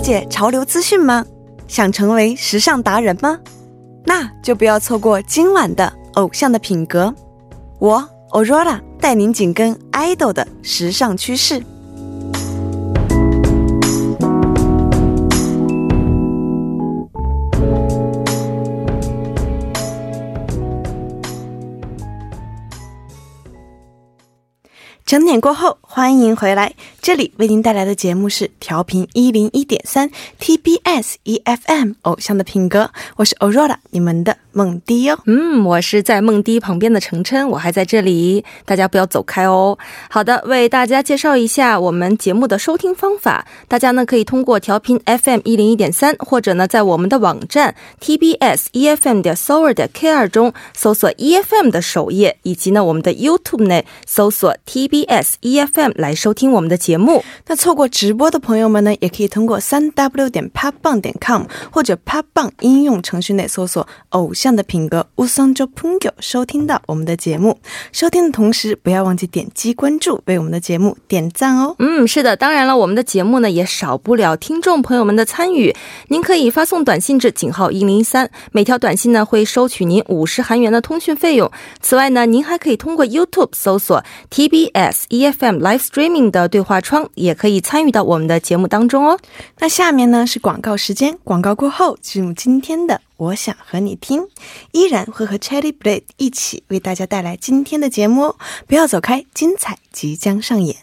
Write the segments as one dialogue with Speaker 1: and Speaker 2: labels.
Speaker 1: 解潮流资讯吗？想成为时尚达人吗？那就不要错过今晚的《偶像的品格》，我 Aurora 带您紧跟 idol 的时尚趋势。整点过后，欢迎回来。这里为您带来的节目是调频一零一点三 TBS EFM 偶像的品格，我是 Aurora，你们的梦迪哦。
Speaker 2: 嗯，我是在梦迪旁边的程琛，我还在这里，大家不要走开哦。好的，为大家介绍一下我们节目的收听方法，大家呢可以通过调频 FM 一零一点三，或者呢在我们的网站 TBS EFM 点 s o u r 的 K2 中搜索 EFM 的首页，以及呢我们的 YouTube 内搜索 TBS EFM 来收听我们的节目。
Speaker 1: 那错过直播的朋友们呢，也可以通过三 W 点 popbang 点 com 或者 popbang 应用程序内搜索“偶像的品格”乌桑州 Pungo 收听到我们的节目。收听的同时，不要忘记点击关注，为我们的节目点赞哦。
Speaker 2: 嗯，是的，当然了，我们的节目呢也少不了听众朋友们的参与。您可以发送短信至井号一零三，每条短信呢会收取您五十韩元的通讯费用。此外呢，您还可以通过 YouTube 搜索 TBS EFM Live Streaming 的对话窗，也可以参与到我们的节目当中哦。
Speaker 1: 那下面呢是广告时间，广告过后进入今天的我想和你听，依然会和 Cherry Blade 一起为大家带来今天的节目哦，不要走开，精彩即将上演。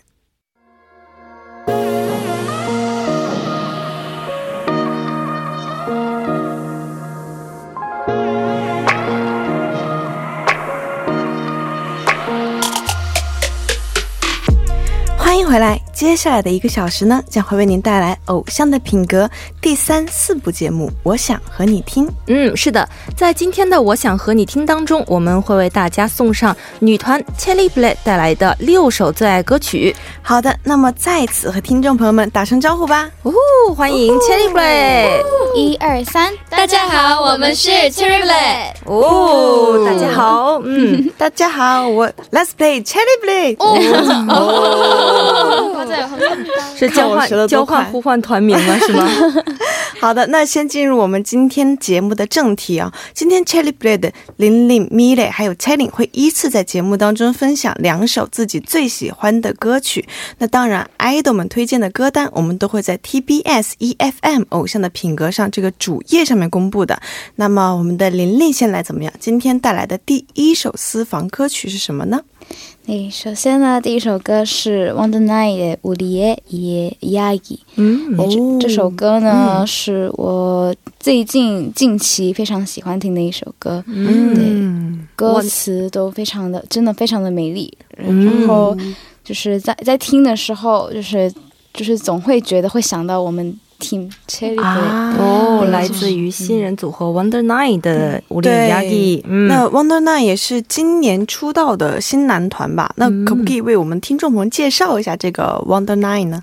Speaker 1: 回来，接下来的一个小时呢，将会为您带来《偶像的品格》第三、四部节目。我想和你听。
Speaker 2: 嗯，是的，在今天的我想和你听当中，我们会为大家送上女团 Cherry Blade 带来的六首最爱歌曲。
Speaker 1: 好的，那么在此和听众朋友们打声招呼吧。
Speaker 2: 呜呼，欢迎 Cherry Blade。
Speaker 3: 一二三，大家好，我们是 Cherry Blade。
Speaker 2: 哦，大家好，嗯，
Speaker 1: 大家好，我 Let's play Cherry Blade。
Speaker 3: 哦，맞
Speaker 2: 是交换
Speaker 1: 看我学得多
Speaker 2: 交换
Speaker 1: 快
Speaker 2: 互换团名了是吗？
Speaker 1: 好的，那先进入我们今天节目的正题啊。今天 Cherry Blade 林林、米蕾还有 Cherry 会依次在节目当中分享两首自己最喜欢的歌曲。那当然，idol 们推荐的歌单我们都会在 TBS EFM 偶像的品格上这个主页上面公布的。那么我们的琳琳先来怎么样？今天带来的第一首私房歌曲是什么呢？
Speaker 3: 哎，首先呢，第一首歌是《Wonder Night》的《
Speaker 1: Willy》。
Speaker 3: 这首歌呢，是我最近近期非常喜欢听的一首歌，
Speaker 2: 嗯，
Speaker 3: 歌词都非常的，真的非常的美丽。然后就是在在听的时候，就是就是总会觉得会想到我们。挺吃力
Speaker 1: 的
Speaker 2: 哦，来自于新人组合 Wonder Nine 的
Speaker 1: 吴
Speaker 2: 立雅迪。
Speaker 1: 那 Wonder Nine 也是今年出道的新男团吧？那可不可以为我们听众朋友介绍一下这个 Wonder Nine 呢？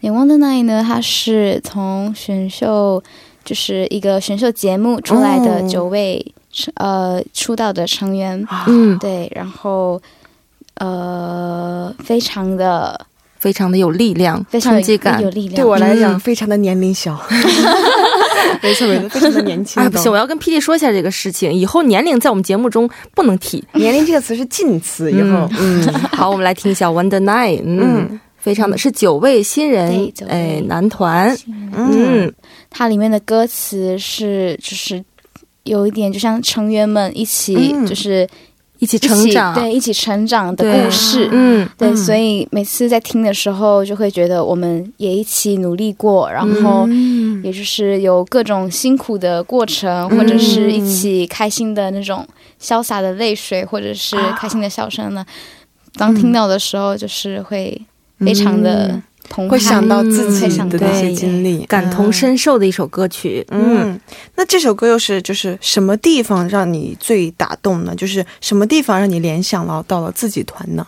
Speaker 3: 那 Wonder Nine 呢，它是从选秀，就是一个选秀节目出来的九位呃出道的成员。
Speaker 2: 嗯，
Speaker 3: 对，然后呃，非常的。
Speaker 2: 非常的有力量，
Speaker 3: 非常
Speaker 2: 冲击感。
Speaker 3: 有。力量。
Speaker 1: 对我来讲，
Speaker 2: 嗯。
Speaker 1: 非常的年龄小。没错没错，非常的年轻。
Speaker 2: 哎，不行，我要跟 PD 说一下这个事情，以后年龄在我们节目中不能提。
Speaker 1: 年龄这个词是禁词，以后。嗯。
Speaker 2: 好，我们来听一下 Wonder Nine，嗯，
Speaker 1: 嗯。
Speaker 2: 非常的是九位新人哎，男团，
Speaker 1: 嗯
Speaker 2: 嗯。
Speaker 3: 它里面的歌词是就是有一点，就像成员们一起
Speaker 1: 嗯。
Speaker 3: 就是
Speaker 2: 一起成长，
Speaker 3: 对，一起成长的故事。
Speaker 2: 嗯，
Speaker 3: 对，
Speaker 1: 嗯。
Speaker 3: 所以每次在听的时候，就会觉得我们也一起努力过，然后
Speaker 2: 嗯。
Speaker 3: 也就是有各种辛苦的过程，或者是一起开心的那种潇洒的泪水，或者是开心的笑声呢。当听到的时候，就是会非常的澎湃，
Speaker 1: 会想到自己
Speaker 3: 会想到
Speaker 1: 的那些经历，
Speaker 2: 感同身受的一首歌曲，嗯，
Speaker 1: 嗯，那这首歌又是就是什么地方让你最打动呢？就是什么地方让你联想到到了自己团呢？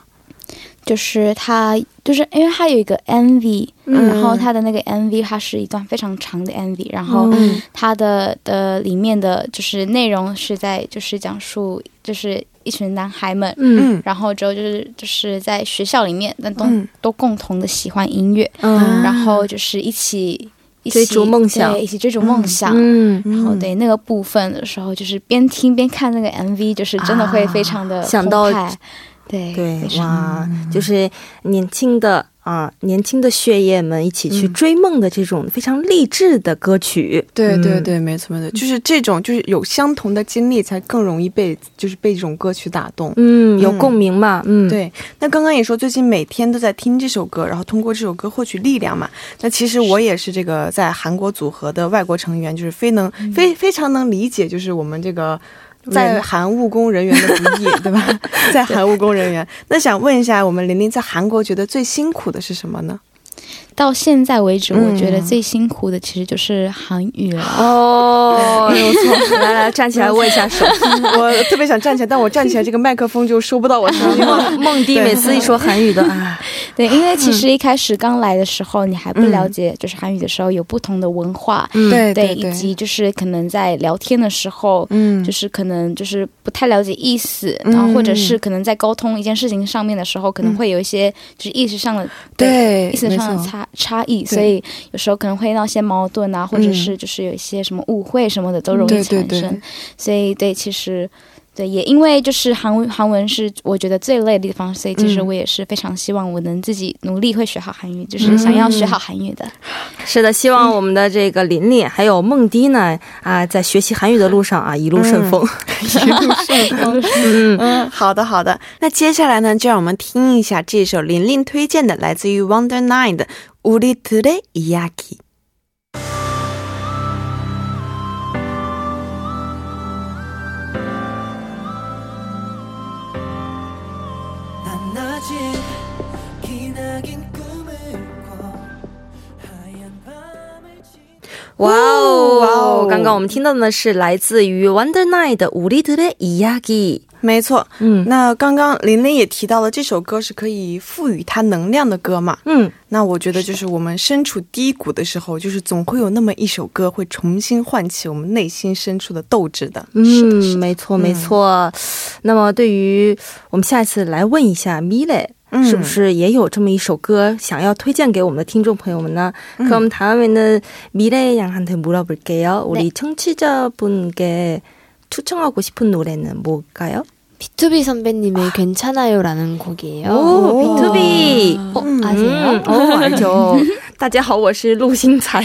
Speaker 3: 就是它，就是因为它有一个 MV，、
Speaker 1: 嗯。
Speaker 3: 然后它的那个 MV 它是一段非常长的 MV，然后
Speaker 1: 嗯。
Speaker 3: 它的的里面的就是内容是在就是讲述就是一群男孩们，
Speaker 2: 嗯。
Speaker 1: 嗯。
Speaker 3: 然后之后就是就是在学校里面，但都、
Speaker 1: 嗯。
Speaker 3: 都共同的喜欢音乐，
Speaker 1: 嗯。
Speaker 3: 然后就是一起一起
Speaker 2: 追逐梦想。
Speaker 3: 对，一起追逐梦想。
Speaker 2: 嗯，
Speaker 3: 然后对那个部分的时候，就是边听边看那个 MV，就是真的会非常的
Speaker 2: 啊想到
Speaker 3: 对
Speaker 2: 对哇，就是年轻的啊，年轻的血液们一起去
Speaker 1: 嗯
Speaker 2: 追梦的这种非常励志的歌曲。嗯
Speaker 1: 对对对，没错没错，就是这种就是有相同的经历，才更容易被就是被这种歌曲打动。
Speaker 2: 嗯，有共鸣嘛？嗯，，
Speaker 1: 对，那刚刚也说最近每天都在听这首歌，然后通过这首歌获取力量嘛。那其实我也是这个在韩国组合的外国成员，就是非能、非非常能理解，就是我们这个。在韩务工人员的不易，对吧？在韩务工人员，那想问一下，我们玲玲在韩国觉得最辛苦的是什么呢？
Speaker 3: 到现在为止，
Speaker 1: 嗯。
Speaker 3: 我觉得最辛苦的其实就是韩语了。
Speaker 2: 哦，没 有错。来来，站起来握一下手。
Speaker 1: 我特别想站起来，但我站起来这个麦克风就收不到我声音了。
Speaker 2: 梦 梦迪每次一说韩语的啊，
Speaker 3: 对，因为其实一开始刚来的时候，你还不了解就是韩语的时候有不同的文化，
Speaker 2: 嗯，
Speaker 1: 对
Speaker 3: 对，
Speaker 1: 对
Speaker 3: 以及就是可能在聊天的时候，
Speaker 1: 嗯。
Speaker 3: 就是可能就是不太了解意思，
Speaker 1: 嗯。
Speaker 3: 然后或者是可能在沟通一件事情上面的时候，可能会有一些就是意识上的
Speaker 1: 对
Speaker 3: 意识上的差差异，所以有时候可能会闹些矛盾啊，或者是就是有一些什么误会什么的都容易产生。所以对，其实对也因为就是韩文韩文是我觉得最累的地方，所以其实
Speaker 1: 嗯
Speaker 3: 我也是非常希望我能自己努力会学好韩语，就是想要学好韩语的。
Speaker 2: 是的，希望我们的这个琳琳还有梦迪呢啊，在学习韩语的路上啊，一路顺风。
Speaker 1: 嗯 嗯，好的好的。那接下来呢，就让我们听一下这首琳琳推荐的，来自于 Wonder Nine 的《 우리들의이야기》。
Speaker 4: 낮은 기나긴 꿈을 꿔 하얀 밤을 지나
Speaker 2: 哇哦
Speaker 1: 哇哦
Speaker 2: 刚刚我们听到的呢是来自于 Wonder Nine 的《우리들의이야기》。
Speaker 1: 没错，
Speaker 2: 嗯
Speaker 1: 那刚刚玲玲也提到了这首歌是可以赋予它能量的歌嘛？
Speaker 2: 嗯，
Speaker 1: 那我觉得就是我们身处低谷的时候，就是总会有那么一首歌会重新唤起我们内心深处的斗志的。
Speaker 2: 嗯，没错没错。那么对于我们下一次来问一下米蕾。
Speaker 1: 嗯
Speaker 2: 是不是也有这么一首歌想要推荐给我们的听众朋友们呢？그럼다음에는미래양한테물어볼게요 우리 청취자분께 추천하고 싶은 노래는 뭘까요?
Speaker 5: B2B 선배님의 괜찮아요라는 곡이에요.
Speaker 2: 오, B2B.
Speaker 5: 어,
Speaker 1: 음.
Speaker 5: 아세요?
Speaker 2: 음, 어, 알죠. 大家好,我是陆星材.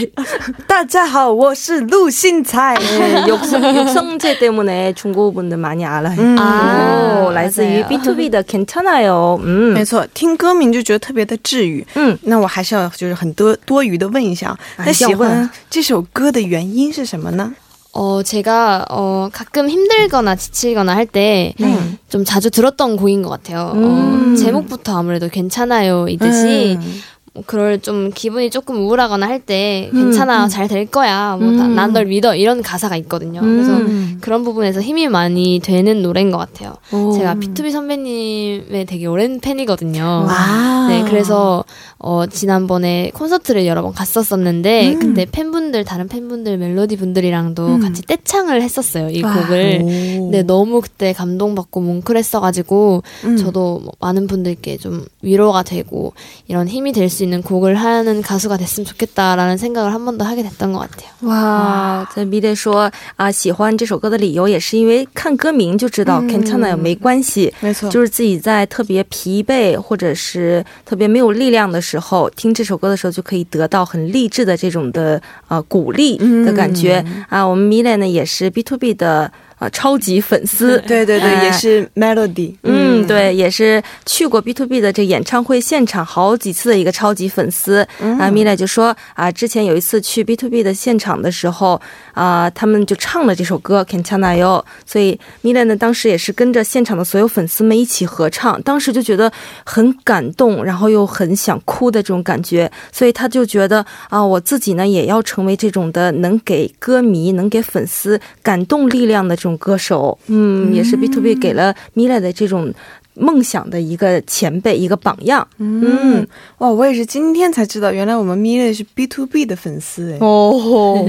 Speaker 1: 大家好，我是陆星材。
Speaker 2: 네, 육성, 육성제 때문에 중고분들 많이 알아요.
Speaker 1: 음.
Speaker 5: 아,
Speaker 2: 오, 来自于
Speaker 5: 맞아요.
Speaker 2: B2B 的 괜찮아요.
Speaker 1: 没
Speaker 2: 음.
Speaker 1: 错，听歌名就觉得特别的治愈。
Speaker 2: 嗯，
Speaker 1: 那我还是要就是很多多余的问一下，
Speaker 2: 啊
Speaker 1: 那喜
Speaker 2: 要问
Speaker 1: 欢这首歌的原因是什么呢？
Speaker 5: 어, 제가, 어, 가끔 힘들거나 지치거나 할 때좀
Speaker 2: 네.
Speaker 5: 자주 들었던 곡인 것 같아요.
Speaker 2: 음.
Speaker 5: 어, 제목부터 아무래도 괜찮아요 이듯이
Speaker 1: 음.
Speaker 5: 뭐 그럴 좀 기분이 조금 우울하거나 할때
Speaker 2: 음,
Speaker 5: 괜찮아
Speaker 2: 음.
Speaker 5: 잘될 거야 뭐
Speaker 2: 음.
Speaker 5: 난널 믿어 이런 가사가 있거든요. 그래서
Speaker 2: 음.
Speaker 5: 그런 부분에서 힘이 많이 되는 노래인 것 같아요.
Speaker 2: 오.
Speaker 5: 제가 B2B 선배님의 되게 오랜 팬이거든요.
Speaker 1: 아,
Speaker 5: 네, 그래서 어 지난번에 콘서트를 여러 번 갔었었는데
Speaker 1: 음.
Speaker 5: 그때 팬분들 다른 팬분들 멜로디 분들이랑도
Speaker 1: 음.
Speaker 5: 같이 떼창을 했었어요 이
Speaker 2: 아,
Speaker 5: 곡을.
Speaker 1: 오.
Speaker 5: 근데 너무 그때 감동받고 뭉클했어가지고
Speaker 1: 음.
Speaker 5: 저도 뭐 많은 분들께 좀 위로가 되고 이런 힘이 될수 있는 곡을 하는 가수가 됐으면 좋겠다라는 생각을 한 번 더 하게 됐던 것 같아요.
Speaker 2: 哇，在 B 队说啊，喜欢这首歌的理由也是因为看歌名就知道
Speaker 1: 嗯
Speaker 2: 괜찮아요 没关系，
Speaker 1: 没错，
Speaker 2: 就是自己在特别疲惫或者是特别没有力量的时候，听这首歌的时候，就可以得到很励志的这种的呃鼓励的感觉、啊。我们米蕾呢也是 B to B 的 呃超级粉丝，
Speaker 1: 对对对，
Speaker 2: 哎
Speaker 1: 也是 Melody。
Speaker 2: 嗯，对，也是去过 B to B 的这演唱会现场好几次的一个超级粉丝。啊，米蕾就说啊，之前有一次去 B to B 的现场的时候啊，他们就唱了这首歌《Can't You》，所以米蕾呢当时也是跟着现场的所有粉丝们一起合唱，当时就觉得很感动，然后又很想哭的这种感觉，所以他就觉得啊，我自己呢也要成为这种的能给歌迷、能给粉丝感动力量的这种歌手。嗯，也是 B to B 给了米蕾的这种。梦想的一个前辈，一个榜样。
Speaker 1: 嗯，哇，我也是今天才知道，原来我们 Mila 是 B to B 的粉丝哎。
Speaker 2: 哦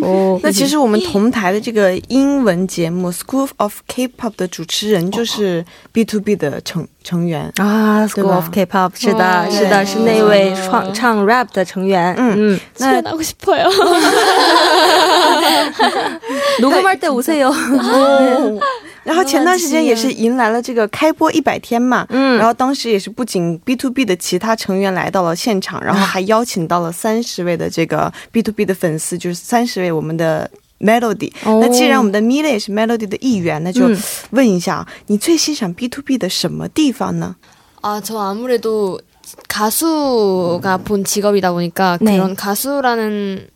Speaker 2: 哦，
Speaker 1: 那其实我们同台的这个英文节目《School of K-pop》的主持人就是 B to B 的成成员。
Speaker 2: 啊，School
Speaker 1: 对吧
Speaker 2: of K-pop 是的，
Speaker 3: 哦
Speaker 2: 是的，
Speaker 1: 对
Speaker 2: 是那位唱唱 rap 的成员。
Speaker 1: 嗯
Speaker 2: 嗯，
Speaker 1: 那
Speaker 5: 나고 싶어요.
Speaker 2: 녹음할때오세요。
Speaker 1: 哦，然后前段时间也是迎来了这个开播一百天嘛，
Speaker 2: 嗯
Speaker 1: 然后当时也是不仅 B to B 的其他成员来到了现场，然后还邀请到了三十位的这个 B to B 的粉丝，就是三十位我们的 Melody。
Speaker 2: 哦
Speaker 1: 那既然我们的 Mila 也是 Melody 的一员，那就
Speaker 2: 嗯
Speaker 1: 问一下啊，你最欣赏 B to B 的什么地方呢？
Speaker 5: 아, 저 아무래도 가수가 본 직업이다 보니까
Speaker 2: 네.
Speaker 5: 그런 가수라는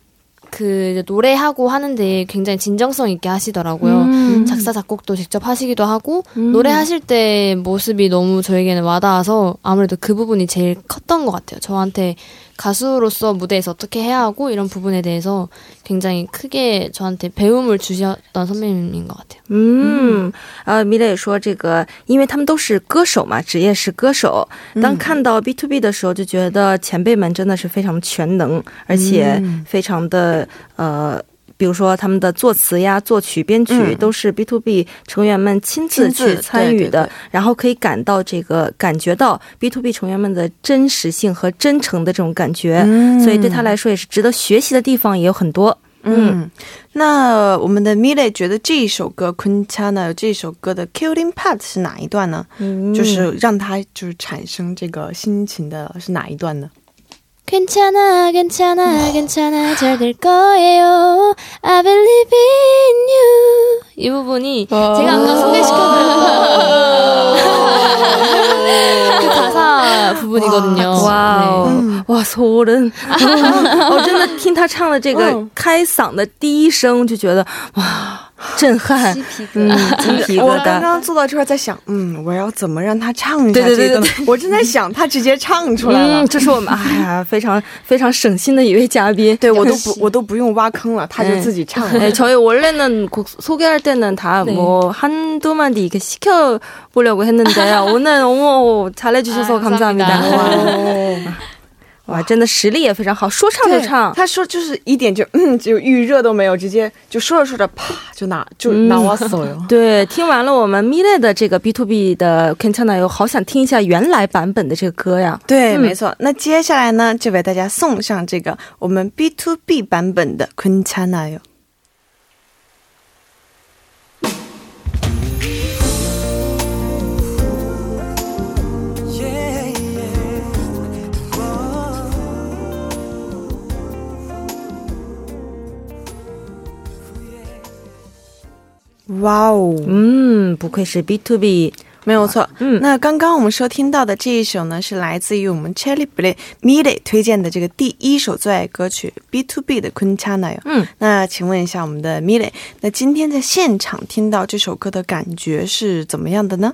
Speaker 5: 그 이제 노래하고 하는데 굉장히 진정성 있게 하시더라고요.
Speaker 2: 음.
Speaker 5: 작사 작곡도 직접 하시기도 하고
Speaker 2: 음.
Speaker 5: 노래하실 때 모습이 너무 저에게는 와닿아서 아무래도 그 부분이 제일 컸던 것 같아요. 저한테 가수로서 무대에서 어떻게 해야 하고 이런 부분에 대해서 굉장히 크게 저한테 배움을 주셨던 선배님인 것 같아요.
Speaker 2: 嗯，呃，米磊说这个，因为他们都是歌手嘛，职业是歌手。当看到 B to B 的时候，就觉得前辈们真的是非常全能，而且非常的呃。 比如说他们的作词呀、作曲、编曲、
Speaker 1: 嗯
Speaker 2: 都是 B to B 成员们亲自去参与的，然后可以感到这个感觉到 B to B 成员们的真实性和真诚的这种感觉，
Speaker 1: 嗯
Speaker 2: 所以对他来说也是值得学习的地方也有很多。
Speaker 1: 嗯，那我们的 Mila 觉得这一首歌《昆恰呢，这首歌的 Killing Part 是哪一段呢？
Speaker 2: 嗯
Speaker 1: 就是让他就是产生这个心情的是哪一段呢？
Speaker 5: 괜찮아, 괜찮아, 괜찮아, 잘 될 거예요. I believe in you. 이 부분이 어. 제가 아까 소개시켜드렸던 그 가사 부분이거든요.
Speaker 2: 와우.
Speaker 1: 네. 음.
Speaker 2: 哇，소름！我真的听他唱的这个
Speaker 1: 嗯
Speaker 2: 开嗓的第一声，就觉得哇，震撼，
Speaker 3: 鸡皮疙
Speaker 2: 嗯
Speaker 3: 瘩。，
Speaker 2: 鸡皮疙瘩。
Speaker 1: 我刚刚坐到这儿在想，嗯，我要怎么让他唱一下
Speaker 2: 对对对
Speaker 1: 这一段呢？我正在想，他直接唱出来了。
Speaker 2: 嗯，这是我们哎呀，非常非常省心的一位嘉宾。
Speaker 1: 对我都不我都不用挖坑了，他就自己唱了。
Speaker 2: 네, 저희 원래는 곡 소개할 때는 다 뭐 한두 마디 이렇게 시켜 보려고 했는데 오늘 너무 잘해 주셔서
Speaker 5: 아,
Speaker 2: 감사합니다. 哇，真的实力也非常好，说唱就唱。
Speaker 1: 他说就是一点就 嗯，就预热都没有，直接就说着说着，啪就拿就拿我手了。
Speaker 2: 对，听完了我们 Mila 的这个 B to B 的 Quintana，有好想听一下原来版本的这个歌呀。
Speaker 1: 对，没错。那接下来呢，就为大家送上这个我们 B to B 版本的 Quintana 哟。哇哦，
Speaker 2: 嗯，不愧是 B to B。
Speaker 1: 没有错。
Speaker 2: 嗯
Speaker 1: 那刚刚我们收听到的这一首呢，是来自于我们 Cherry Blade Mile 推荐的这个第一首最爱歌曲 B to B 的《Quintana 哟》。
Speaker 2: 嗯，
Speaker 1: 那请问一下我们的 Mile，那今天在现场听到这首歌的感觉是怎么样的呢？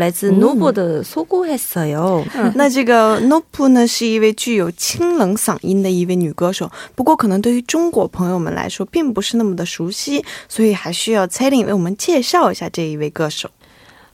Speaker 2: 레즈 노보드 소고했어요.
Speaker 1: 那这个 Nopu 呢，是一位具有清冷嗓音的一位女歌手，不过可能对于中国朋友们来说，并不是那么的熟悉，所以还需要蔡琳为我们介绍一下这一位歌手。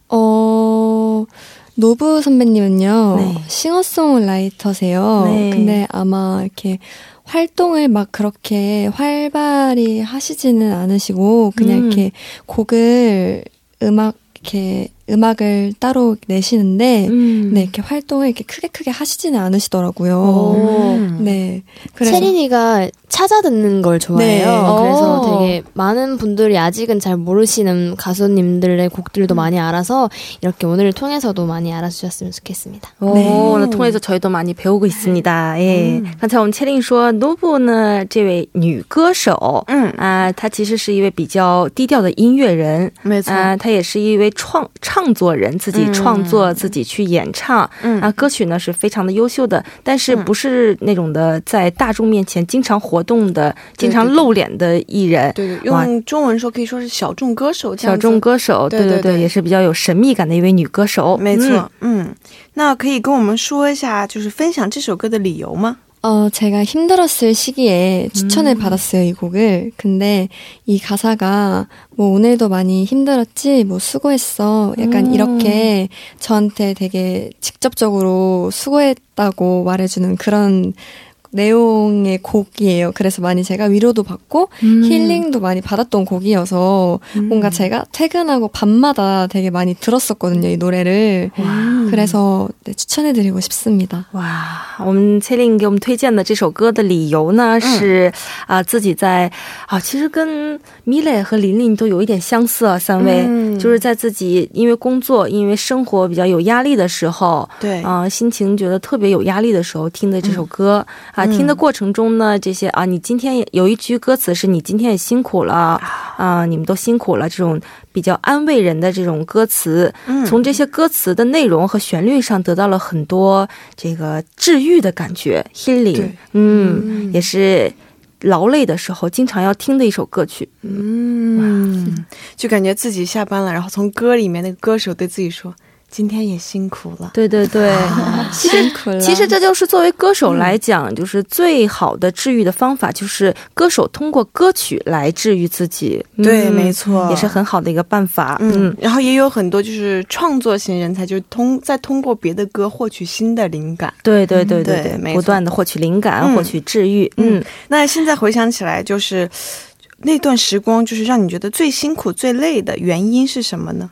Speaker 6: 어, 노부 선배님은요,
Speaker 2: 네.
Speaker 6: 싱어송라이터세요.
Speaker 2: 네.
Speaker 6: 근데 아마 이렇게 활동을 막 그렇게 활발히 하시지는 않으시고, 그냥
Speaker 2: 음.
Speaker 6: 이렇게 곡을 음악, 이렇게 음악을 따로 내시는데,
Speaker 2: 음.
Speaker 6: 네, 이렇게 활동을 이렇게 크게 크게 하시지는 않으시더라고요.
Speaker 2: 오.
Speaker 1: 음.
Speaker 6: 네. 그래서
Speaker 5: 체린이가 찾아 듣는 걸 좋아해요.
Speaker 6: 네.
Speaker 5: 그래서
Speaker 2: 오.
Speaker 5: 되게 많은 분들이 아직은 잘 모르시는 가수님들의 곡들도 많이 알아서 이렇게 오늘을 통해서도 많이 알아주셨으면 좋겠습니다.
Speaker 2: 오,
Speaker 6: 네.
Speaker 2: 那通过저희도 많이 배우고 있습니다. 예. 刚才我们채린说 노보 呢这位女歌手，
Speaker 1: 嗯，
Speaker 2: 啊，她其实是一位比较低调的音乐人，
Speaker 1: 没错。
Speaker 2: 啊，她也是一位创唱 唱作人，自己创作，自己去演唱。
Speaker 1: 嗯
Speaker 2: 啊，歌曲呢是非常的优秀的，但是
Speaker 1: 嗯
Speaker 2: 不是那种的在大众面前经常活动的、经常露脸的艺人。
Speaker 1: 对用中文说可以说是小众歌手
Speaker 2: 小众歌手，对对
Speaker 1: 对对对
Speaker 2: 也是比较有神秘感的一位女歌手。
Speaker 1: 没错，嗯，那可以跟我们说一下，就是分享这首歌的理由吗？
Speaker 6: 어, 제가 힘들었을 시기에 추천을 받았어요, 이 곡을. 근데 이 가사가 뭐 오늘도 많이 힘들었지, 뭐 수고했어. 약간
Speaker 2: 음.
Speaker 6: 이렇게 저한테 되게 직접적으로 수고했다고 말해주는 그런 내용의 곡이에요. 그래서 많이 제가 위로도 받고
Speaker 2: 음.
Speaker 6: 힐링도 많이 받았던 곡이어서 뭔가 제가 퇴근하고 밤마다 되게 많이 들었었거든요, 이 노래를. 그래서 네, 추천해드리고 싶습니다.
Speaker 2: 哇，我们崔令给我们推荐的这首歌的理由呢是啊、自己在啊，其实跟米蕾和琳琳都有一点相似啊，三位、
Speaker 1: 嗯
Speaker 2: 就是在自己因为工作、因为生活比较有压力的时候，
Speaker 1: 对
Speaker 2: 啊、心情觉得特别有压力的时候听的这首歌、 啊，听的过程中呢，这些啊，你今天也有一句歌词是你今天也辛苦了啊、你们都辛苦了，这种比较安慰人的这种歌词，
Speaker 1: 嗯。
Speaker 2: 从这些歌词的内容和旋律上得到了很多这个治愈的感觉，healing，
Speaker 1: 对。
Speaker 2: 嗯，也是劳累的时候经常要听的一首歌曲。
Speaker 1: 嗯，就感觉自己下班了，然后从歌里面那个歌手对自己说：“今天也辛苦了。
Speaker 2: 对对对，其实
Speaker 6: 辛苦了
Speaker 2: 其实这就是作为歌手来讲，就是最好的治愈的方法，就是歌手通过歌曲来治愈自己。
Speaker 1: 对，
Speaker 2: 嗯
Speaker 1: 没错，
Speaker 2: 也是很好的一个办法。
Speaker 1: 嗯
Speaker 2: 嗯，
Speaker 1: 然后也有很多就是创作型人才，就是通在通过别的歌获取新的灵感。
Speaker 2: 对对对对对，
Speaker 1: 对
Speaker 2: 不断的获取灵感，
Speaker 1: 嗯
Speaker 2: 获取治愈。
Speaker 1: 嗯
Speaker 2: 嗯，
Speaker 1: 那现在回想起来，就是那段时光，就是让你觉得最辛苦、最累的原因是什么呢？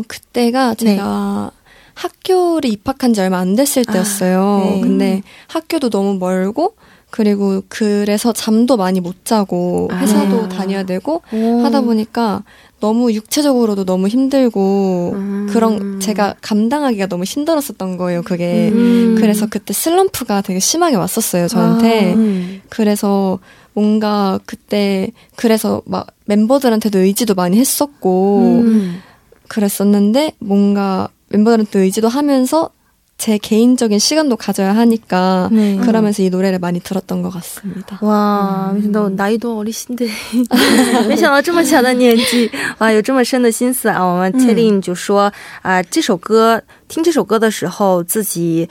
Speaker 6: 어, 그때가
Speaker 2: 네.
Speaker 6: 제가 학교를 입학한 지 얼마 안 됐을 때였어요.
Speaker 1: 네.
Speaker 6: 근데 학교도 너무 멀고, 그리고 그래서 잠도 많이 못 자고, 회사도
Speaker 1: 아.
Speaker 6: 다녀야 되고, 하다 보니까 너무 육체적으로도 너무 힘들고,
Speaker 1: 음.
Speaker 6: 그런, 제가 감당하기가 너무 힘들었었던 거예요, 그게.
Speaker 2: 음.
Speaker 6: 그래서 그때 슬럼프가 되게 심하게 왔었어요, 저한테.
Speaker 1: 아.
Speaker 2: 음.
Speaker 6: 그래서 뭔가 그때, 그래서 막 멤버들한테도 의지도 많이 했었고,
Speaker 2: 음.
Speaker 6: 그랬었는데 뭔가 멤버들한테 의지도 하면서 제 개인적인 시간도 가져야 하니까
Speaker 2: 네.
Speaker 6: 그러면서 이 노래를 많이 들었던 것 같습니다.
Speaker 2: 哇，没想到나이도 어리신데，没想到这么小的年纪，哇，有这么深的心思啊！我们切令就说啊、这首歌 听这首歌的时候，自己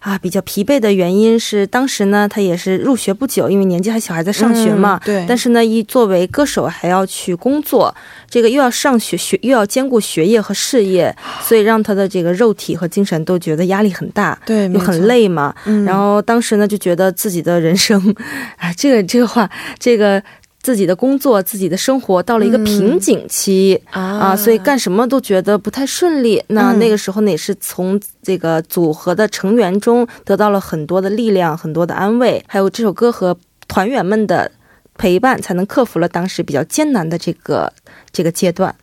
Speaker 2: 啊比较疲惫的原因是，当时呢他也是入学不久，因为年纪还小，还在上学嘛。
Speaker 1: 嗯对
Speaker 2: 但是呢，一作为歌手还要去工作，这个又要上学学，又要兼顾学业和事业，所以让他的这个肉体和精神都觉得压力很大。
Speaker 1: 对，
Speaker 2: 又很。累嘛，
Speaker 1: 嗯
Speaker 2: 然后当时呢就觉得自己的人生，啊，这个这个话，这个自己的工作、自己的生活到了一个瓶颈期、
Speaker 1: 啊
Speaker 2: 啊，所以干什么都觉得不太顺利。那
Speaker 1: 嗯
Speaker 2: 那个时候呢，也是从这个组合的成员中得到了很多的力量、很多的安慰，还有这首歌和团员们的陪伴，才能克服了当时比较艰难的这个这个阶段。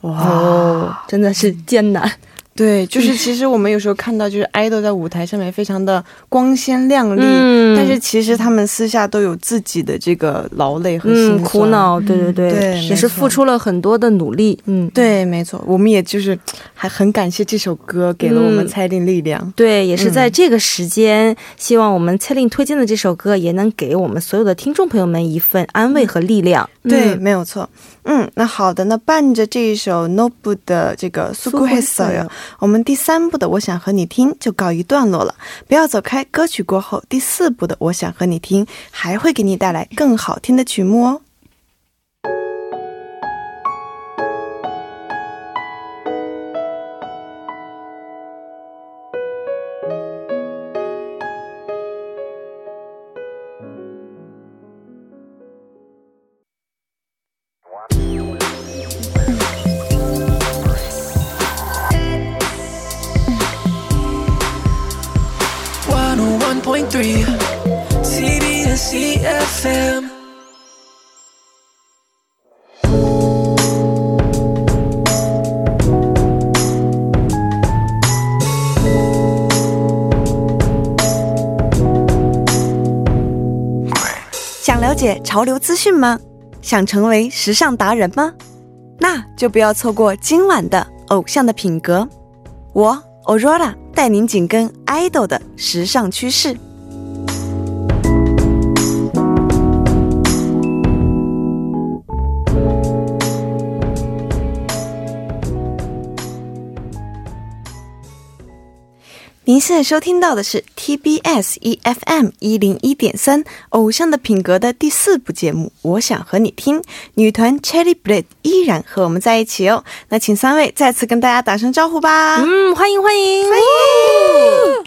Speaker 1: 哇，
Speaker 2: 哦，真的是艰难。
Speaker 1: 对，就是其实我们有时候看到，就是 idol 在舞台上面非常的光鲜亮丽，
Speaker 2: 嗯。
Speaker 1: 但是其实他们私下都有自己的这个劳累和辛
Speaker 2: 嗯，苦。恼，对对对，
Speaker 1: 对
Speaker 2: 也是付出了很多的努力，嗯，
Speaker 1: 对，没错，我们也就是还很感谢这首歌给了我们
Speaker 2: 嗯
Speaker 1: 蔡令力量。
Speaker 2: 对，也是
Speaker 1: 嗯
Speaker 2: 在这个时间，希望我们蔡令推荐的这首歌也能给我们所有的听众朋友们一份安慰和力量。
Speaker 1: 对，
Speaker 2: 嗯
Speaker 1: 没有错。嗯，那好的，那伴着这一首 Nobu 的这个 s u k u h e s o y 我们第三部的我想和你听就告一段落了。不要走开，歌曲过后，第四部的我想和你听还会给你带来更好听的曲目哦。解潮流资讯吗？想成为时尚达人吗？那就不要错过今晚的偶像的品格。我 Aurora 带您紧跟爱豆的时尚趋势。现在收听到的是 TBS EFM 一零一点三《偶像的品格》的第四部节目。我想和你听，女团 Cherry Blade 依然和我们在一起哦。那请三位再次跟大家打声招呼吧。
Speaker 2: 嗯，欢迎欢迎欢迎！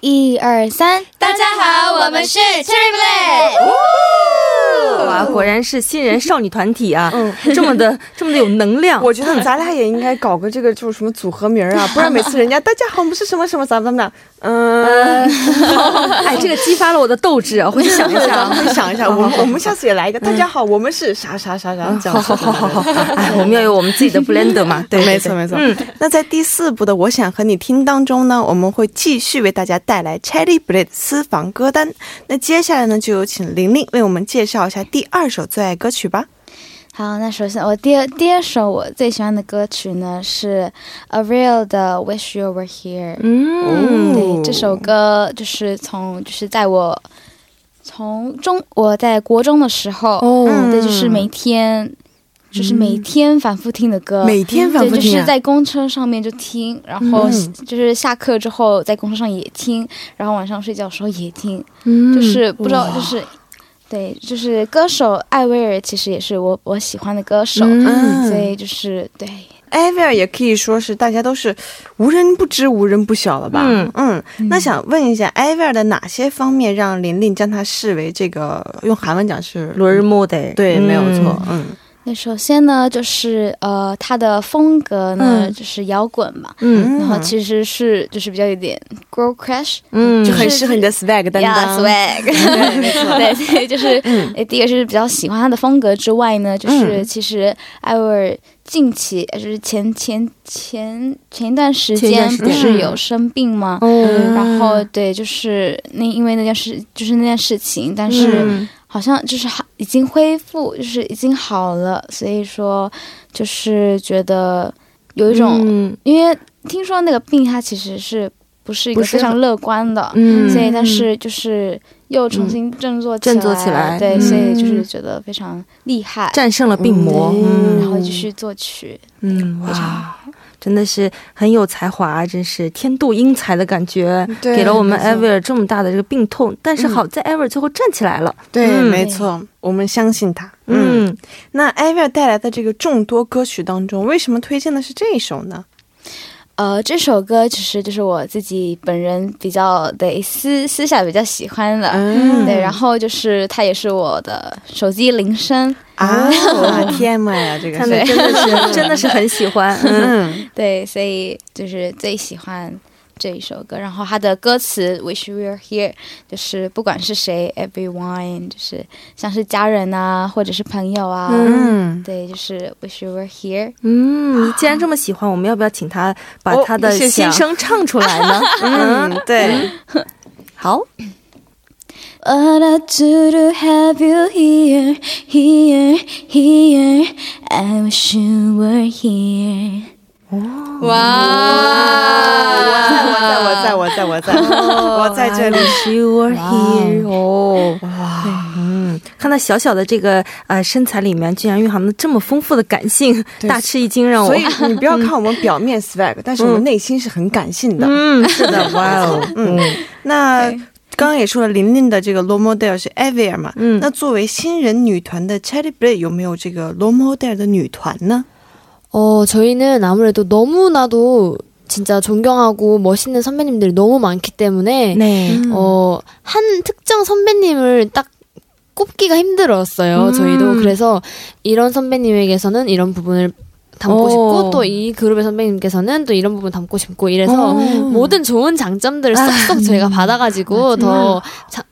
Speaker 3: 一二三，
Speaker 7: 大家好，我们是 Cherry Blade。
Speaker 2: 哇，果然是新人少女团体啊，嗯这么的 这么的有能量。
Speaker 1: 我觉得咱俩也应该搞个这个，就是什么组合名啊，不然每次人家大家好，我们是什么什么咋怎么的，嗯，
Speaker 2: 哎，这个激发了我的斗志啊！回去想一下，
Speaker 1: 会想一下，我们我们下次也来一个，大家好，我们是啥啥啥啥，这样。
Speaker 2: 好好好好好，哎，我们要有我们自己的 blend 嘛，对，
Speaker 1: 没错没错。嗯，那在第四部的《我想和你听》当中呢，我们会继续为大家带来 Cherry Blade 私房歌单。那接下来呢，就有请玲玲为我们介绍一下第二首最爱歌曲吧。
Speaker 3: 好，那首先我第二第二首我最喜欢的歌曲呢是 Ariel 的《Wish You Were Here》。
Speaker 2: 嗯，
Speaker 3: 对，这首歌就是从就是在我从中我在国中的时候，
Speaker 2: 哦
Speaker 3: 对，就是每天。就是每天反复听的歌，
Speaker 1: 每天反复
Speaker 3: 对，就是在公车上面就听，然后就是下课之后在公车上也听，然后晚上睡觉的时候也听，就是不知道就是。对，就是歌手艾薇儿，其实也是我我喜欢的歌手，
Speaker 2: 嗯
Speaker 3: 所以就是对，
Speaker 1: 艾薇儿也可以说是大家都是无人不知、无人不晓了吧？
Speaker 2: 嗯
Speaker 1: 嗯。那想问一下，艾薇儿的哪些方面让琳琳将她视为这个用韩文讲是
Speaker 2: 罗日木的，
Speaker 1: 对，没有错，嗯
Speaker 3: 那首先呢，就是呃，他的风格呢，
Speaker 2: 嗯。
Speaker 3: 就是摇滚嘛，
Speaker 2: 嗯。
Speaker 3: 然后其实是就是比较有点 girl crush，
Speaker 2: 嗯，
Speaker 1: 就很适合你的 swag 担
Speaker 3: 呀
Speaker 1: 当。
Speaker 3: swag，
Speaker 1: 对，
Speaker 3: 对，所以就是，诶，第一个是比较喜欢他的风格之外呢，就是
Speaker 1: 嗯
Speaker 3: 其实艾薇儿近期，呃就是前前前前一段时间不是有生病吗？
Speaker 2: 嗯，
Speaker 3: 然后对，就是那因为那件事，就是那件事情，但是
Speaker 2: 嗯
Speaker 3: 好像就是好已经恢复，就是已经好了，所以说就是觉得有一种，
Speaker 2: 嗯。
Speaker 3: 因为听说那个病它其实是不是一个非常乐观的，
Speaker 2: 嗯。
Speaker 3: 所以但是就是又重新振作起来，
Speaker 2: 振作起来。
Speaker 3: 对，
Speaker 2: 嗯。
Speaker 3: 所以就是觉得非常厉害，
Speaker 2: 战胜了病魔，
Speaker 1: 嗯
Speaker 3: 然后继续作曲，
Speaker 2: 嗯，哇，真的是很有才华，真是天妒英才的感觉，
Speaker 1: 对
Speaker 2: 给了我们艾薇儿这么大的这个病痛，但是好在艾薇儿最后站起来了，
Speaker 1: 对，
Speaker 2: 嗯。
Speaker 1: 没错，我们相信他。嗯，
Speaker 2: 嗯
Speaker 1: 那艾薇儿带来的这个众多歌曲当中，为什么推荐的是这一首呢？
Speaker 3: 呃，这首歌其实就是我自己本人比较得私私下比较喜欢的，
Speaker 1: 嗯。
Speaker 3: 对，然后就是它也是我的手机铃声，
Speaker 1: 啊，天呐呀，这个是。
Speaker 2: 看真的是 真的是很喜欢，嗯。
Speaker 1: 嗯。
Speaker 3: 对，所以就是最喜欢这一首歌。然后它的歌词 “Wish we were here”，就是不管是谁，everyone，就是像是家人啊，或者是朋友啊，
Speaker 1: 嗯，
Speaker 3: 对，就是 “Wish we were here”。
Speaker 2: 嗯，你既然这么喜欢，我们要不要请他把
Speaker 1: 哦
Speaker 2: 他的心声唱出来呢？嗯，
Speaker 1: 嗯，对，
Speaker 2: 好
Speaker 3: ，What I do to have you here, here, here. I wish you were here.
Speaker 1: 我在，我在，我在，我在，我在我在。这里。
Speaker 2: You were here，哦，哇，嗯，看到小小的这个呃身材里面，居然蕴含了这么丰富的感性，大吃一惊，让我
Speaker 1: 所以 你不要看我们表面 swag，但是我们内心是很感性的。
Speaker 2: 嗯，是的，哇哦，嗯。
Speaker 1: 那刚刚也说了，琳琳的这个 role model 是 Avier 嘛，
Speaker 2: 嗯。
Speaker 1: 那作为新人女团的 Cherry Blade 有没有这个 role model 的女团呢？
Speaker 5: 어, 저희는 아무래도 너무나도 진짜 존경하고 멋있는 선배님들이 너무 많기 때문에
Speaker 2: 네.
Speaker 5: 어, 한 특정 선배님을 딱 꼽기가 힘들었어요.
Speaker 2: 음.
Speaker 5: 저희도 그래서 이런 선배님에게서는 이런 부분을 담고
Speaker 2: 오.
Speaker 5: 싶고 또 이 그룹의 선배님께서는 또 이런 부분 담고 싶고 이래서
Speaker 2: 오.
Speaker 5: 모든 좋은 장점들을 쏙쏙 저희가 받아가지고 더 자-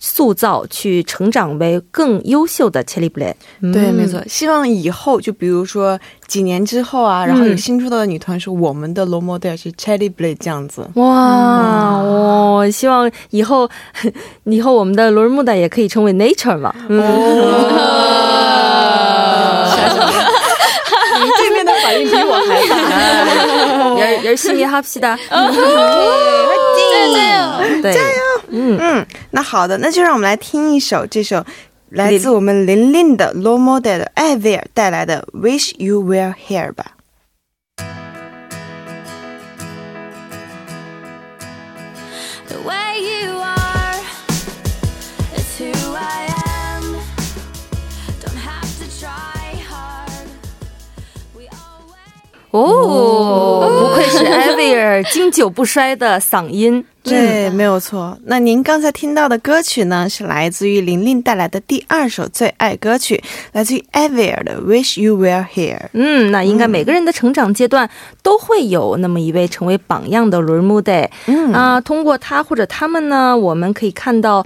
Speaker 2: 塑造去成长为更优秀的 c h e r r y b l a d
Speaker 1: 对，没错。希望以后就比如说几年之后啊，然后有新出道的女团是我们的 role model 是 Cherry Blade 这样子。
Speaker 2: 哇，我、希望以后以后我们的罗尔木代也可以成为 Nature 嘛。
Speaker 1: 你这边的反应比我还大。
Speaker 2: 열 열심히 합시다. 对， 嗯，
Speaker 1: 嗯，那好的，那就让我们来听一首这首来自我们琳琳的 model 的艾薇儿带来的 Wish You Were Here 吧。
Speaker 8: The way you are is who I am. Don't have to try hard. We always
Speaker 2: 哦，不愧是艾薇儿经久不衰的嗓音。
Speaker 1: 对，没有错。那您刚才听到的歌曲呢，是来自于玲玲带来的第二首最爱歌曲，来自于 Avir 的《Wish You Were Here》。
Speaker 2: 嗯，那应该每个人的成长阶段都会有那么一位成为榜样的 role model。
Speaker 1: 嗯
Speaker 2: 啊，通过他或者他们呢，我们可以看到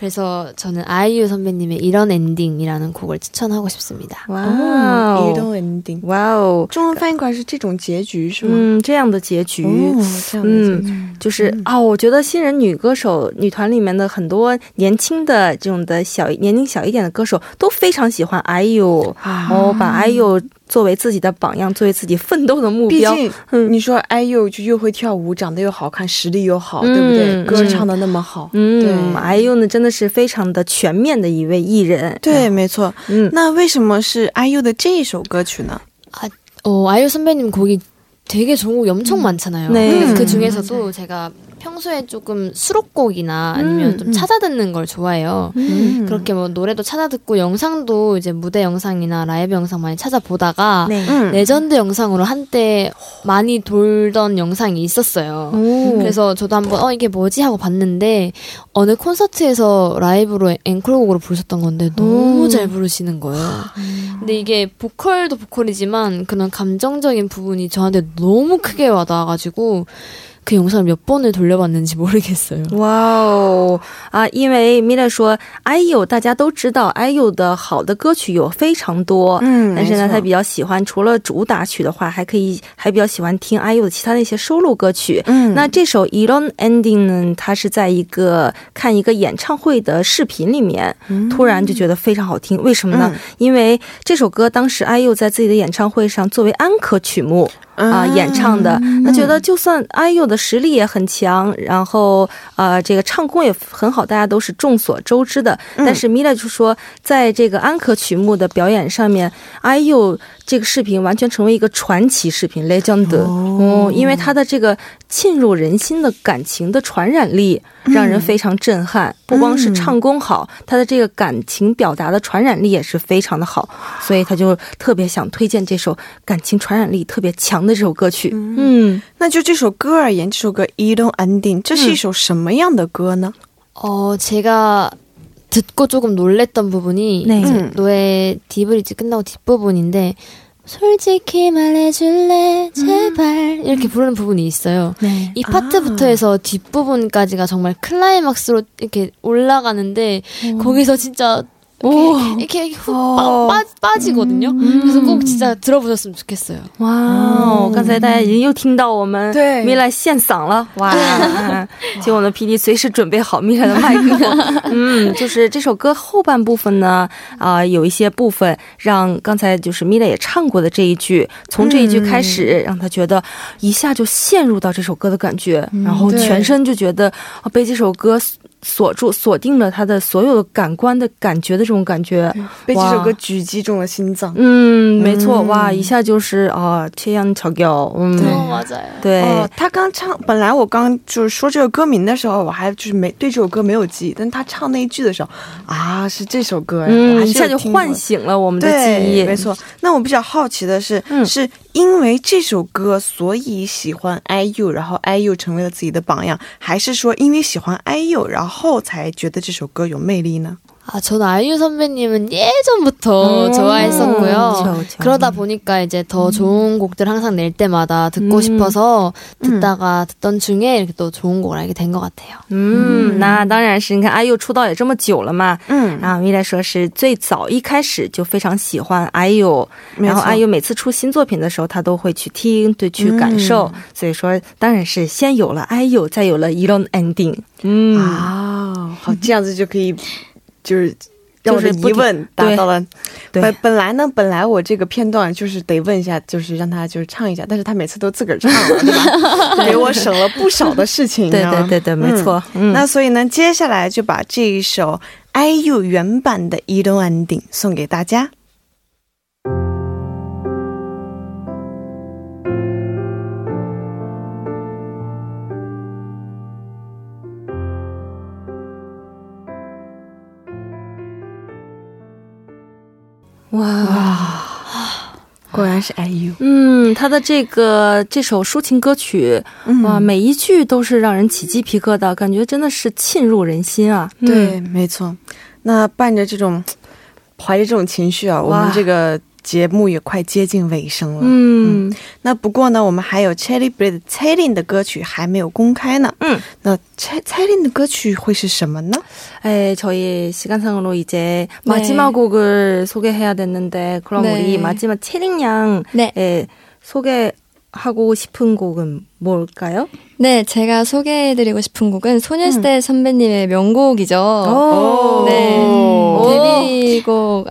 Speaker 5: 그래서 저는 아이유 선배님의 이런 엔딩이라는 곡을 추천하고 싶습니다.
Speaker 2: 哇
Speaker 1: 哦
Speaker 2: 哦，
Speaker 1: ，Iron Ending，
Speaker 2: 哇哦，
Speaker 1: 中文翻译过来是这种结局是吗？
Speaker 2: 嗯，这样的结局。
Speaker 1: 哦，这样的结局。
Speaker 2: 就是啊、我觉得新人女歌手女团里面的很多年轻的这种的小年龄小一点的歌手都非常喜欢 IU，
Speaker 1: 啊
Speaker 2: 哦，把 IU 作为自己的榜样，作为自己奋斗的目标。
Speaker 1: 毕竟
Speaker 2: 嗯
Speaker 1: 你说 IU 就又会跳舞，长得又好看，实力又好，
Speaker 2: 嗯
Speaker 1: 对不对？歌
Speaker 2: 嗯
Speaker 1: 唱的那么好，
Speaker 2: 嗯
Speaker 1: 对，
Speaker 2: IU 呢真的是非常的全面的一位艺人。
Speaker 1: 对，没错。
Speaker 2: 嗯，
Speaker 1: 那为什么是 IU 的这一首歌曲呢？
Speaker 5: 어, 아이유 선배님 곡이 되게 좋은 곡이 엄청 많잖아요.
Speaker 2: 네.
Speaker 5: 그래서 그
Speaker 1: 음.
Speaker 5: 중에서도 제가 평소에 조금 수록곡이나 아니면
Speaker 2: 음,
Speaker 5: 좀
Speaker 2: 음.
Speaker 5: 찾아 듣는 걸 좋아해요.
Speaker 1: 음.
Speaker 5: 그렇게 뭐 노래도 찾아 듣고 영상도 이제 무대 영상이나 라이브 영상 많이 찾아보다가
Speaker 2: 네.
Speaker 1: 음.
Speaker 5: 레전드 영상으로 한때 많이 돌던 영상이 있었어요.
Speaker 2: 오.
Speaker 5: 그래서 저도 한번 어 이게 뭐지 하고 봤는데 어느 콘서트에서 라이브로 앵콜곡으로 부르셨던 건데 너무
Speaker 2: 오.
Speaker 5: 잘 부르시는 거예요. 근데 이게 보컬도 보컬이지만 그런 감정적인 부분이 저한테 너무 크게 와닿아가지고 그 영상을 몇 번을 돌려봤는지 모르겠어요.
Speaker 2: 哇哦啊！因为米勒说，IU 大家都知道，IU 的好的歌曲有非常多，
Speaker 1: 嗯
Speaker 2: 但是呢，
Speaker 1: 没错
Speaker 2: 他比较喜欢除了主打曲的话，还可以还比较喜欢听 IU 的其他的一些收录歌曲。
Speaker 1: 嗯
Speaker 2: 那这首《Elon Ending》呢，它是在一个看一个演唱会的视频里面，突然就觉得非常好听。为什么呢？
Speaker 1: 嗯
Speaker 2: 因为这首歌当时 IU 在自己的演唱会上作为安可曲目。 啊、演唱的，他觉得就算 IU 的实力也很强，然后呃，这个唱功也很好，大家都是众所周知的。但是 Mila 就说，在这个安可曲目的表演上面，IU 这个视频完全成为一个传奇视频，legend 哦，因为他的这个沁入人心的感情的传染力，让人非常震撼。不光是唱功好，他的这个感情表达的传染力也是非常的好，所以他就特别想推荐这首感情传染力特别强的这首歌曲。嗯，
Speaker 1: 那就这首歌而言，这首歌《Iron Ending》这是一首什么样的歌呢？
Speaker 5: 어 제가 듣고 조금 놀랬던 부분이
Speaker 2: 네.
Speaker 5: 이제
Speaker 1: 음.
Speaker 5: 노래 디브리지 끝나고 뒷부분인데 솔직히 말해줄래 제발 이렇게 부르는 부분이 있어요.
Speaker 2: 네.
Speaker 5: 이 파트부터 해서 뒷부분까지가 정말 클라이막스로 이렇게 올라가는데 거기서 진짜 이렇게, 이렇게 훅 빠, 빠, 빠지거든요. 그래서 꼭 진짜 들어보셨으면 좋겠어요.
Speaker 2: 哇哦！刚才大家已经又听到我们
Speaker 1: 对
Speaker 2: 米莱献嗓了，哇！请我们 PD 随时准备好米莱的麦克风。嗯，就是这首歌后半部分呢，啊、有一些部分让刚才就是米莱也唱过的这一句，从这一句开始，让他觉得一下就陷入到这首歌的感觉，然后
Speaker 1: 对
Speaker 2: 全身就觉得啊被这首歌 锁住锁定了他的所有的感官的感觉的这种感觉。
Speaker 1: 被这首歌狙击中了心脏。
Speaker 2: 嗯没错哇一下就是啊切洋曹 girl 嗯。对。
Speaker 1: 哦他刚唱本来我刚就是说这个歌名的时候我还就是没对这首歌没有记忆但他唱那一句的时候啊是这首歌
Speaker 2: 嗯一下就唤醒了我们的记忆。
Speaker 1: 没错。那我比较好奇的是是因为这首歌所以喜欢 iu 然后 iu 成为了自己的榜样还是说因为喜欢 iu 然后后才觉得这首歌有魅力呢？
Speaker 5: 아, 저는 아이유 선배님은 예전부터
Speaker 2: 음.
Speaker 5: 좋아했었고요.
Speaker 2: 그쵸, 그쵸.
Speaker 5: 그러다 보니까 이제 더 좋은 곡들 항상 낼 때마다 듣고
Speaker 2: 음.
Speaker 5: 싶어서 듣다가 듣던 중에 이렇게 또 좋은 곡을 알게 된 것 같아요.
Speaker 2: 嗯，那当然是，你看 IU 出道也这么久了嘛，
Speaker 1: 嗯
Speaker 2: 啊，米来说是最早一开始就非常喜欢 IU，然后
Speaker 1: 没错
Speaker 2: IU 每次出新作品的时候，他都会去听，对，去感受，所以说当然是先有了 IU，再有了 Elon Ending，嗯，
Speaker 1: 啊，好，这样子就可以， 就是让我的
Speaker 2: 就是
Speaker 1: 疑问达到了。
Speaker 2: 对
Speaker 1: 本本来呢，本来我这个片段就是得问一下，就是让他就是唱一下，但是他每次都自个儿唱了，对吧？给我省了不少的事情。
Speaker 2: 对对对对，没错，嗯，
Speaker 1: 那所以呢，接下来就把这一首 IU 原版的《移动安定》送给大家。
Speaker 2: 哇。
Speaker 1: 果然是 IU，
Speaker 2: 嗯，他的这个这首抒情歌曲，哇，每一句都是让人起鸡皮疙瘩，感觉真的是沁入人心啊！
Speaker 1: 对，没错。那伴着这种怀着这种情绪啊，我们这个节目也快接近尾声了。
Speaker 2: 嗯，
Speaker 1: 那不过呢，我们还有 Cherry Bread c h e l i n 的歌曲还没有公开呢。
Speaker 2: 嗯，
Speaker 1: 那 c h e l i n 的歌曲会是什么呢？
Speaker 2: 에, 저희 시간상으로 이제 마지막 곡을 소개해야 됐는데 그럼
Speaker 6: 네.
Speaker 2: 우리 마지막 채링 양의
Speaker 6: 네.
Speaker 2: 소개하고 싶은 곡은 뭘까요?
Speaker 6: 네, 제가 소개해드리고 싶은 곡은 소녀시대 선배님의 명곡이죠.
Speaker 2: 오.
Speaker 6: 네.
Speaker 2: 오.
Speaker 6: 데뷔곡, 드-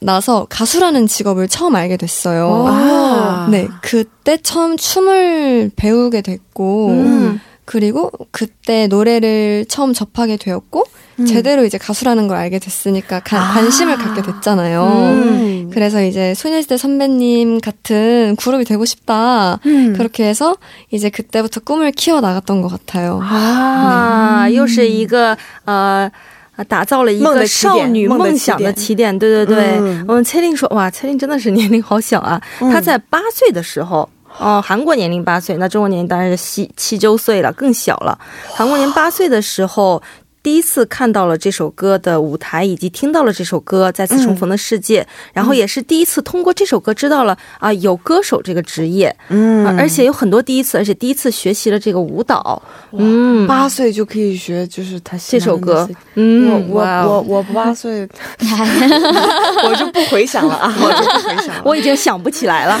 Speaker 6: 나서 가수라는 직업을 처음 알게 됐어요.
Speaker 1: 아.
Speaker 6: 네, 그때 처음 춤을 배우게 됐고
Speaker 2: 음.
Speaker 6: 그리고 그때 노래를 처음 접하게 되었고 제대로 이제 가수라는 걸 알게 됐으니까 가- 관심을 갖게 됐잖아요.
Speaker 1: 음.
Speaker 6: 그래서 이제 소녀시대 선배님 같은 그룹이 되고 싶다.
Speaker 1: 음.
Speaker 6: 그렇게 해서 이제 그때부터 꿈을 키워 나갔던 것 같아요.
Speaker 2: 啊，又是一个呃。 啊，打造了一个少女
Speaker 1: 梦
Speaker 2: 想的起点，对对对。
Speaker 1: 嗯
Speaker 2: 我们崔令说，哇，崔令真的是年龄好小啊！
Speaker 1: 嗯
Speaker 2: 她在八岁的时候，哦，韩国年龄八岁，那中国年龄当然是七七周岁了，更小了。韩国年八岁的时候。第一次看到了这首歌的舞台，以及听到了这首歌《再次重逢的世界》，然后也是第一次通过这首歌知道了啊、有歌手这个职业，
Speaker 1: 嗯。
Speaker 2: 啊而且有很多第一次，而且第一次学习了这个舞蹈，嗯，
Speaker 1: 八岁就可以学，就是他喜
Speaker 2: 这首歌嗯，
Speaker 1: 我我我我八岁 我就不回想了啊，我就不回想了。
Speaker 2: 我已经想不起来了。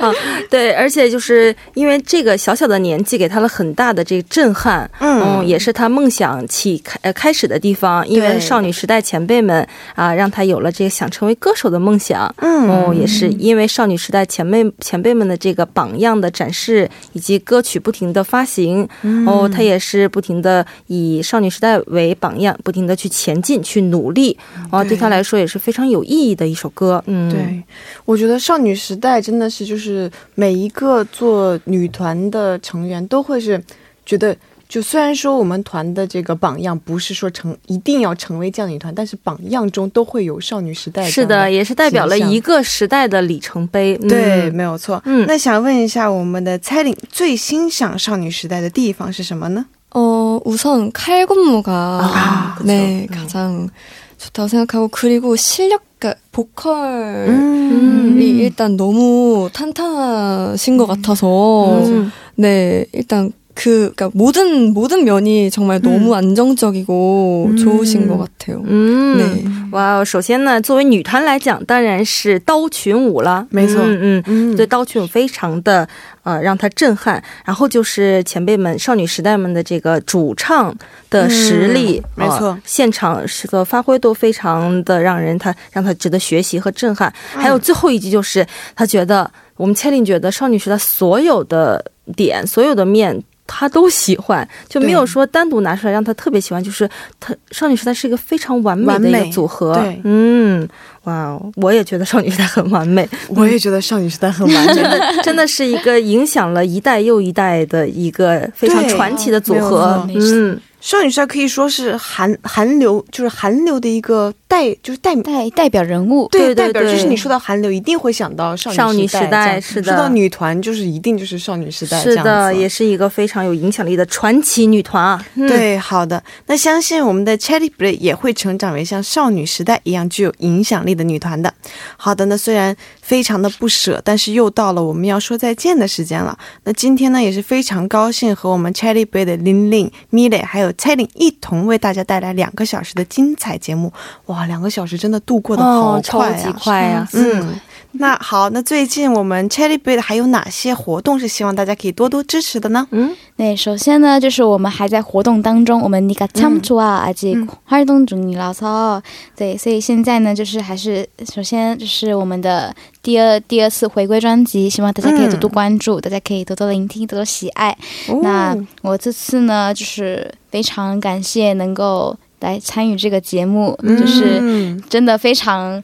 Speaker 2: 啊，对，而且就是因为这个小小的年纪给他了很大的这个震撼，
Speaker 1: 嗯
Speaker 2: 也是他梦想起开呃开始的地方。因为少女时代前辈们啊，让他有了这个想成为歌手的梦想。
Speaker 1: 嗯
Speaker 2: 哦，也是因为少女时代前辈前辈们的这个榜样的展示，以及歌曲不停的发行，
Speaker 1: 嗯
Speaker 2: 哦，他也是不停的以少女时代为榜样，不停的去前进，去努力。哦，对他来说也是非常有意义的一首歌。嗯，
Speaker 1: 对，我觉得少女时代真的是，就是每一个做女团的成员都会是觉得就虽然说我们团的这个榜样不是说成一定要成为这样的女团，但是榜样中都会有少女时代这样
Speaker 2: 是的，也是代表了
Speaker 1: 形象
Speaker 2: 一个时代的里程碑。嗯
Speaker 1: 对，没有错。
Speaker 2: 嗯
Speaker 1: 那想问一下，我们的蔡琳最欣赏少女时代的地方是什么呢？
Speaker 6: 어, 우선 칼군무가
Speaker 1: 아, 그쵸.
Speaker 6: 네,
Speaker 1: 네.
Speaker 6: 가장 좋다고 생각하고 그리고 실력 그러니까 보컬이
Speaker 1: 嗯
Speaker 6: 일단 너무 탄탄하신 것 같아서
Speaker 2: 음.
Speaker 6: 네, 일단 그 그러니까 모든 모든 면이 정말 너무 안정적이고
Speaker 1: 음.
Speaker 6: 좋으신 것 같아요.
Speaker 2: 嗯，
Speaker 6: 네.
Speaker 2: 哇哦，首先呢，作为女团来讲，当然是刀群舞了，
Speaker 1: 没错
Speaker 2: 嗯嗯。
Speaker 1: 嗯
Speaker 2: 对刀群舞非常的呃让她震撼，然后就是前辈们少女时代们的这个主唱的实力，
Speaker 1: 嗯没错
Speaker 2: 呃现场是的发挥都非常的让人他让他值得学习和震撼。
Speaker 1: 嗯
Speaker 2: 还有最后一句就是他觉得我们千令觉得少女时代所有的点所有的面。 他都喜欢，就没有说单独拿出来让他特别喜欢，就是他少女时代是一个非常完美的一个组合。
Speaker 1: 对
Speaker 2: 嗯，哇哦，我也觉得少女时代很完美，
Speaker 1: 我也觉得少女时代很完美。
Speaker 2: 真的真的是一个影响了一代又一代的一个非常传奇的组合。嗯，
Speaker 1: 少女时代可以说是韩韩流，就是韩流的一个代，就是代
Speaker 3: 代代表人物，
Speaker 2: 对对
Speaker 1: 代表，就是你说到韩流，一定会想到少
Speaker 2: 少女时代是的
Speaker 1: 说到女团，就是一定就是少女时代
Speaker 2: 是的，也是一个非常有影响力的传奇女团啊。嗯，
Speaker 1: 对，好的。那相信我们的 Cherry Play 也会成长为像少女时代一样具有影响力的女团的。好的，那虽然非常的不舍，但是又到了我们要说再见的时间了。那今天呢，也是非常高兴和我们 Cherry Play 的玲玲、米蕾还有 c h e r y 一同为大家带来两个小时的精彩节目。哇，两个小时真的度过的好
Speaker 2: 哦，超
Speaker 1: 快啊！
Speaker 2: 级快呀、
Speaker 1: 嗯，那好，那最近我们 Cherry Play 还有哪些活动是希望大家可以多多支持的呢？
Speaker 2: 嗯，
Speaker 3: 对，首先呢，就是我们还在活动当中，我们니가참좋아아직 활동 중이라서，对，所以现在呢，就是还是首先就是我们的第二第二次回归专辑，希望大家可以多多关注，大家可以多多聆听，多多喜爱。那我这次呢，就是非常感谢能够来参与这个节目，就是
Speaker 1: 嗯
Speaker 3: 真的非常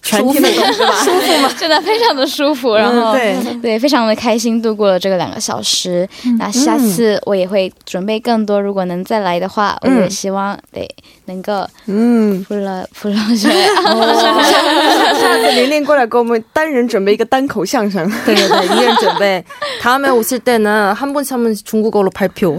Speaker 1: 全听得懂是吧？
Speaker 3: 舒服吗？真的非常的舒服，然后、
Speaker 1: 嗯对
Speaker 3: 对，非常的开心度过了这个两个小时。那下次我也会准备更多，如果能再来的话，我也希望对能够
Speaker 1: 嗯，
Speaker 3: 不了不了学。
Speaker 1: 下次玲玲过来给我们单人准备一个单口相声。
Speaker 2: 对对对，一人准备。 다음에 오실 때는 한 번씩 한번 중국어로 발표.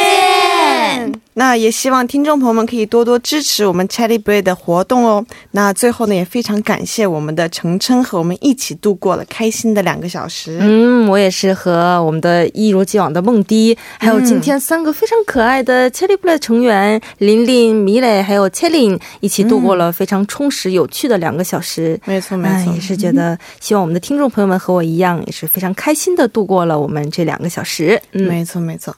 Speaker 1: 那也希望听众朋友们可以多多支持我们 Cherry Bread 的活动哦。那最后呢，也非常感谢我们的程琛和我们一起度过了开心的两个小时。
Speaker 2: 嗯，我也是和我们的一如既往的梦迪，还有今天三个非常可爱的 Cherry Play 成员琳琳、米蕾还有 Cherry 一起度过了非常充实有趣的两个小时。
Speaker 1: 没错，没
Speaker 2: 哎，
Speaker 1: 错
Speaker 2: 也，是觉得希望我们的听众朋友们和我一样，也是非常开心的度过了我们这两个小时。嗯，
Speaker 1: 没错，没错。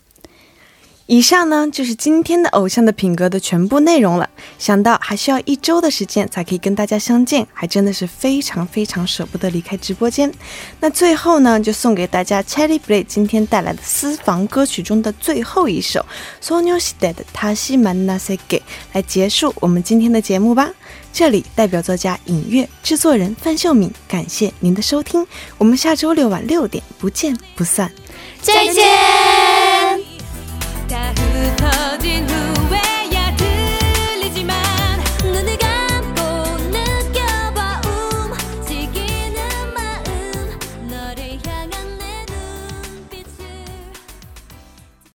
Speaker 1: 以上呢就是今天的偶像的品格的全部内容了。想到还需要一周的时间才可以跟大家相见，还真的是非常非常舍不得离开直播间。那最后呢，就送给大家 Cherry Play 今天带来的私房歌曲中的最后一首 Sonyoshide 的《塔西曼纳塞给》来结束我们今天的节目吧。这里代表作家尹月，制作人范秀敏，感谢您的收听，我们下周六晚六点不见不散。
Speaker 7: 再见。蓋閉じる